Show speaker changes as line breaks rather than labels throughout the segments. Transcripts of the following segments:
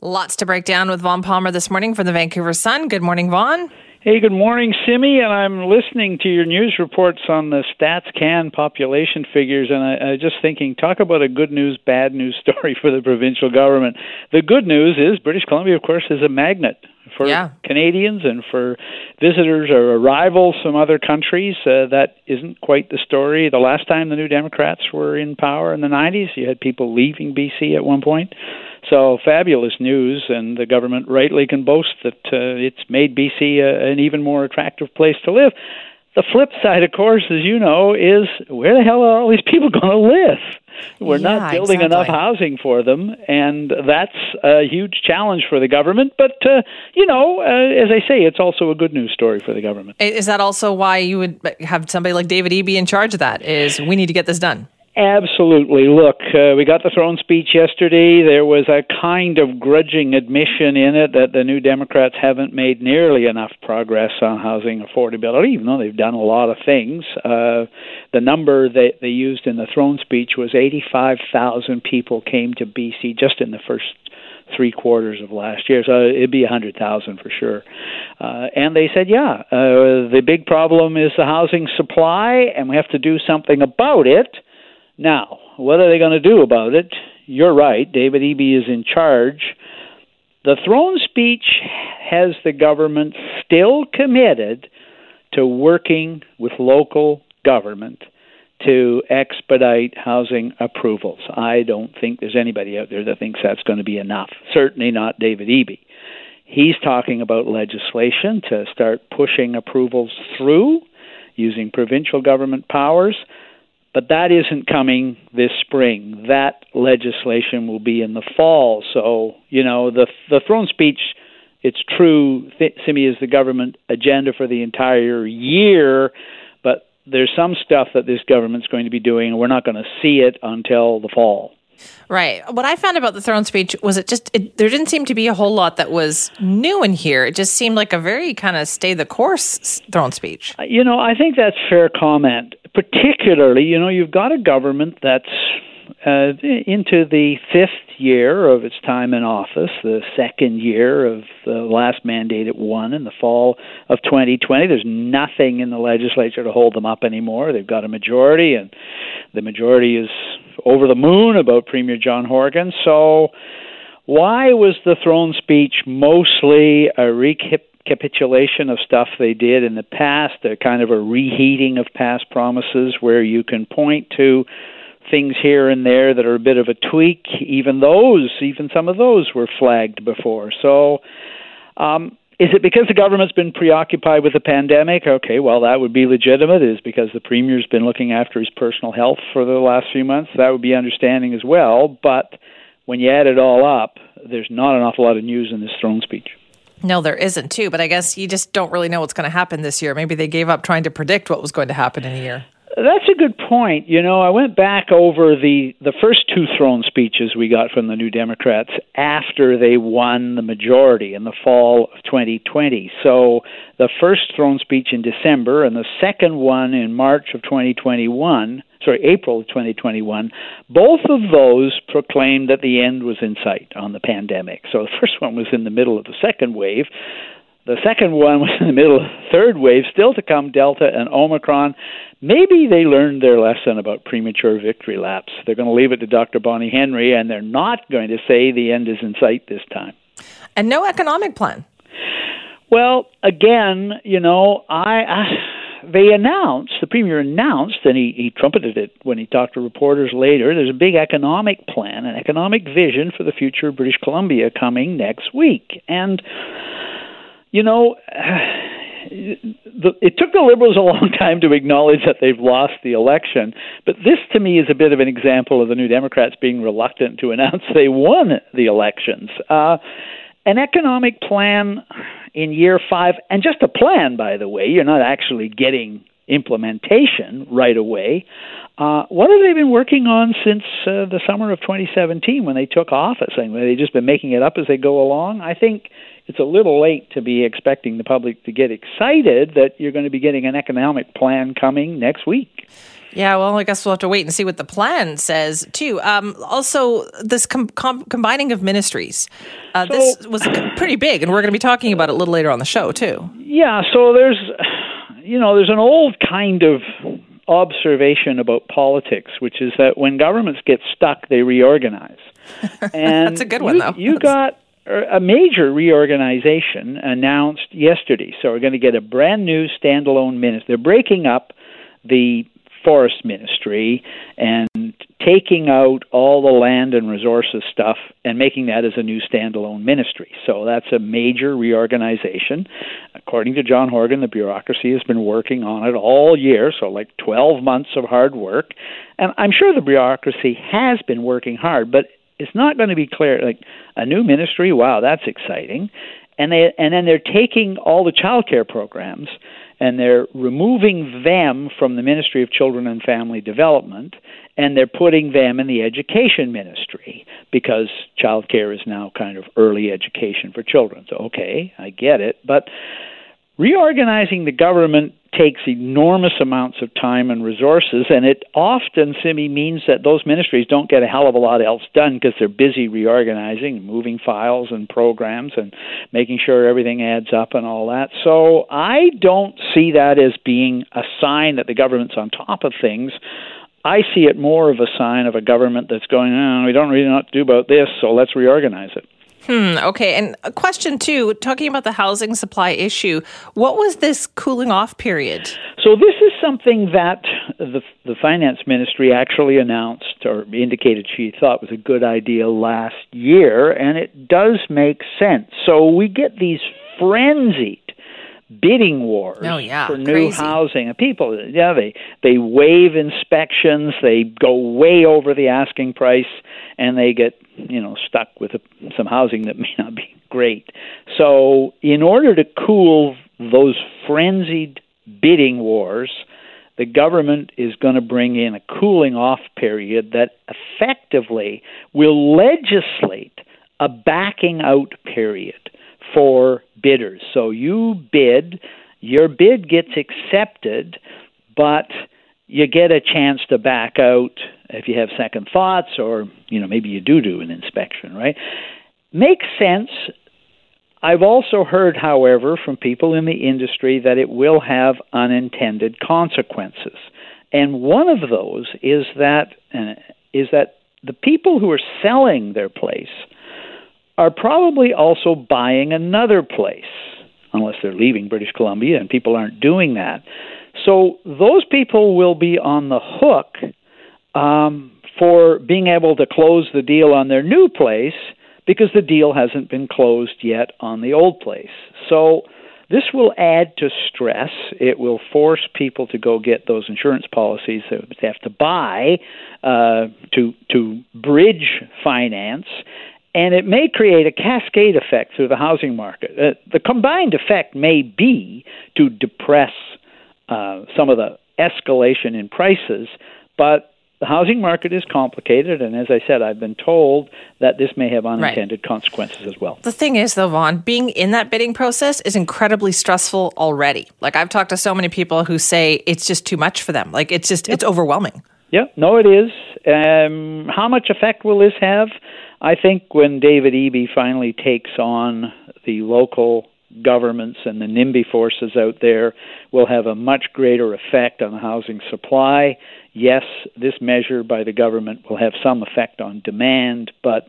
Lots to break down with Vaughn Palmer this morning from the Vancouver Sun. Good morning, Vaughn.
Hey, good morning, Simi, and I'm listening to your news reports on the Stats Can population figures, and I, I just thinking, talk about a good news, bad news story for the provincial government. The good news is British Columbia, of course, is a magnet for
yeah.
Canadians and for visitors or arrivals from other countries. Uh, that isn't quite the story. The last time the New Democrats were in power in the 90s, you had people leaving BC at one point. So fabulous news, and the government rightly can boast that uh, it's made BC a, an even more attractive place to live. The flip side, of course, as you know, is where the hell are all these people going to live? We're
yeah,
not building
exactly.
enough housing for them, and that's a huge challenge for the government. But, uh, you know, uh, as I say, it's also a good news story for the government.
Is that also why you would have somebody like David Eby in charge of that? Is we need to get this done?
Absolutely. Look, uh, we got the throne speech yesterday. There was a kind of grudging admission in it that the New Democrats haven't made nearly enough progress on housing affordability, even though they've done a lot of things. Uh, the number that they used in the throne speech was 85,000 people came to BC just in the first three quarters of last year. So it'd be hundred thousand for sure. Uh, and they said, yeah, uh, the big problem is the housing supply, and we have to do something about it. Now, what are they going to do about it? You're right. David Eby is in charge. The throne speech has the government still committed to working with local government to expedite housing approvals. I don't think there's anybody out there that thinks that's going to be enough. Certainly not David Eby. He's talking about legislation to start pushing approvals through using provincial government powers. But that isn't coming this spring. That legislation will be in the fall. So, you know, the the throne speech, it's true, th- Simi is the government agenda for the entire year, but there's some stuff that this government's going to be doing, and we're not going to see it until the fall.
Right. What I found about the throne speech was it just it, there didn't seem to be a whole lot that was new in here. It just seemed like a very kind of stay the course throne speech.
Uh, you know, I think that's fair comment. Particularly, you know, you've got a government that's uh, into the fifth year of its time in office, the second year of the last mandate it won in the fall of 2020. There's nothing in the legislature to hold them up anymore. They've got a majority, and the majority is over the moon about Premier John Horgan. So, why was the throne speech mostly a recapitulation of stuff they did in the past, a kind of a reheating of past promises where you can point to things here and there that are a bit of a tweak. Even those, even some of those were flagged before. So, um, is it because the government's been preoccupied with the pandemic? Okay, well, that would be legitimate. Is because the premier's been looking after his personal health for the last few months? That would be understanding as well. But when you add it all up, there's not an awful lot of news in this throne speech.
No, there isn't too. But I guess you just don't really know what's going to happen this year. Maybe they gave up trying to predict what was going to happen in a year.
That's a good point. You know, I went back over the the first two throne speeches we got from the New Democrats after they won the majority in the fall of 2020. So the first throne speech in December and the second one in March of 2021, sorry, April of 2021, both of those proclaimed that the end was in sight on the pandemic. So the first one was in the middle of the second wave. The second one was in the middle of the third wave, still to come Delta and Omicron. Maybe they learned their lesson about premature victory laps. They're going to leave it to Dr. Bonnie Henry, and they're not going to say the end is in sight this time.
And no economic plan.
Well, again, you know, I, I they announced the premier announced, and he, he trumpeted it when he talked to reporters later. There's a big economic plan, an economic vision for the future of British Columbia coming next week, and you know. it took the Liberals a long time to acknowledge that they've lost the election, but this to me is a bit of an example of the New Democrats being reluctant to announce they won the elections. Uh, an economic plan in year five, and just a plan, by the way, you're not actually getting implementation right away. Uh, what have they been working on since uh, the summer of 2017 when they took office? I mean, have they just been making it up as they go along? I think it's a little late to be expecting the public to get excited that you're going to be getting an economic plan coming next week.
Yeah, well, I guess we'll have to wait and see what the plan says too. Um, also, this com- com- combining of ministries, uh, so, this was pretty big, and we're going to be talking about it a little later on the show too.
Yeah, so there's, you know, there's an old kind of observation about politics, which is that when governments get stuck, they reorganize.
And That's a good one,
you,
though.
You got a major reorganization announced yesterday. So we're going to get a brand new standalone ministry. They're breaking up the forest ministry and taking out all the land and resources stuff and making that as a new standalone ministry. So that's a major reorganization. According to John Horgan, the bureaucracy has been working on it all year, so like 12 months of hard work. And I'm sure the bureaucracy has been working hard, but it's not going to be clear like a new ministry, wow, that's exciting. And they and then they're taking all the child care programs and they're removing them from the Ministry of Children and Family Development and they're putting them in the education ministry because child care is now kind of early education for children. So okay, I get it, but reorganizing the government takes enormous amounts of time and resources, and it often, Simi, means that those ministries don't get a hell of a lot else done because they're busy reorganizing, moving files and programs, and making sure everything adds up and all that. So I don't see that as being a sign that the government's on top of things. I see it more of a sign of a government that's going, oh, we don't really know what to do about this, so let's reorganize it.
Hmm, okay. And question two, talking about the housing supply issue, what was this cooling off period?
So this is something that the the finance ministry actually announced or indicated she thought was a good idea last year and it does make sense. So we get these frenzied bidding wars
oh, yeah.
for new
Crazy.
housing. And people, yeah, they they waive inspections, they go way over the asking price, and they get you know stuck with a, some housing that may not be great. So, in order to cool those frenzied bidding wars, the government is going to bring in a cooling off period that effectively will legislate a backing out period for bidders. So you bid, your bid gets accepted, but you get a chance to back out if you have second thoughts or you know maybe you do do an inspection, right? Makes sense. I've also heard, however, from people in the industry that it will have unintended consequences. And one of those is that uh, is that the people who are selling their place are probably also buying another place, unless they're leaving British Columbia, and people aren't doing that. So those people will be on the hook um, for being able to close the deal on their new place because the deal hasn't been closed yet on the old place. So this will add to stress. It will force people to go get those insurance policies that they have to buy uh, to to bridge finance, and it may create a cascade effect through the housing market. Uh, the combined effect may be to depress uh, some of the escalation in prices, but the housing market is complicated, and as I said, I've been told that this may have unintended right. consequences as well.
The thing is, though, Vaughn, being in that bidding process is incredibly stressful already. Like I've talked to so many people who say it's just too much for them. Like it's just yep. it's overwhelming.
Yeah, no, it is. Um, how much effect will this have? I think when David Eby finally takes on the local governments and the NIMBY forces out there will have a much greater effect on the housing supply. Yes, this measure by the government will have some effect on demand, but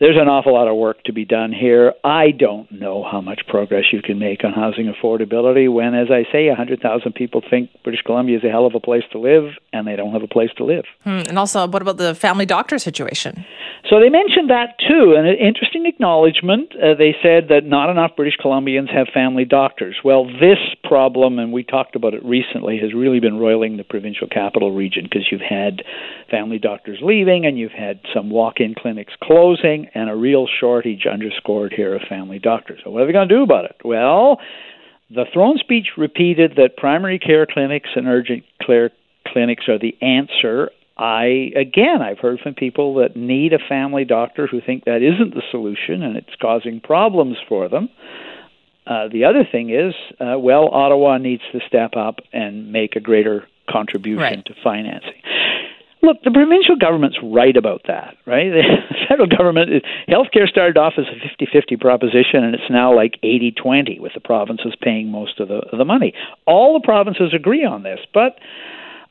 there's an awful lot of work to be done here. I don't know how much progress you can make on housing affordability when, as I say, 100,000 people think British Columbia is a hell of a place to live and they don't have a place to live.
Hmm. And also, what about the family doctor situation?
So they mentioned that too. An interesting acknowledgement. Uh, they said that not enough British Columbians have family doctors. Well, this problem, and we talked about it recently, has really been roiling the provincial capital region because you've had family doctors leaving and you've had some walk in clinics closing and a real shortage underscored here of family doctors. So, what are they going to do about it? Well, the throne speech repeated that primary care clinics and urgent care clinics are the answer. I again, I've heard from people that need a family doctor who think that isn't the solution and it's causing problems for them. Uh, the other thing is, uh, well, Ottawa needs to step up and make a greater contribution
right.
to financing. Look, the provincial government's right about that, right? The federal government, healthcare started off as a 50 50 proposition, and it's now like 80 20, with the provinces paying most of the, of the money. All the provinces agree on this, but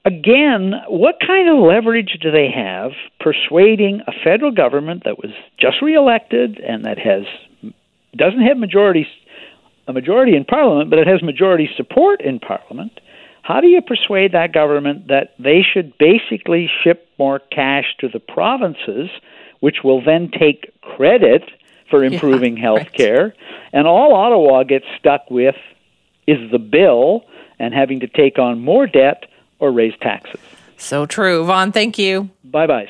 again, what kind of leverage do they have persuading a federal government that was just reelected and that has doesn't have majority a majority in parliament, but it has majority support in parliament? How do you persuade that government that they should basically ship more cash to the provinces, which will then take credit for improving
yeah,
health care? Right. And all Ottawa gets stuck with is the bill and having to take on more debt or raise taxes.
So true. Vaughn, thank you.
Bye bye,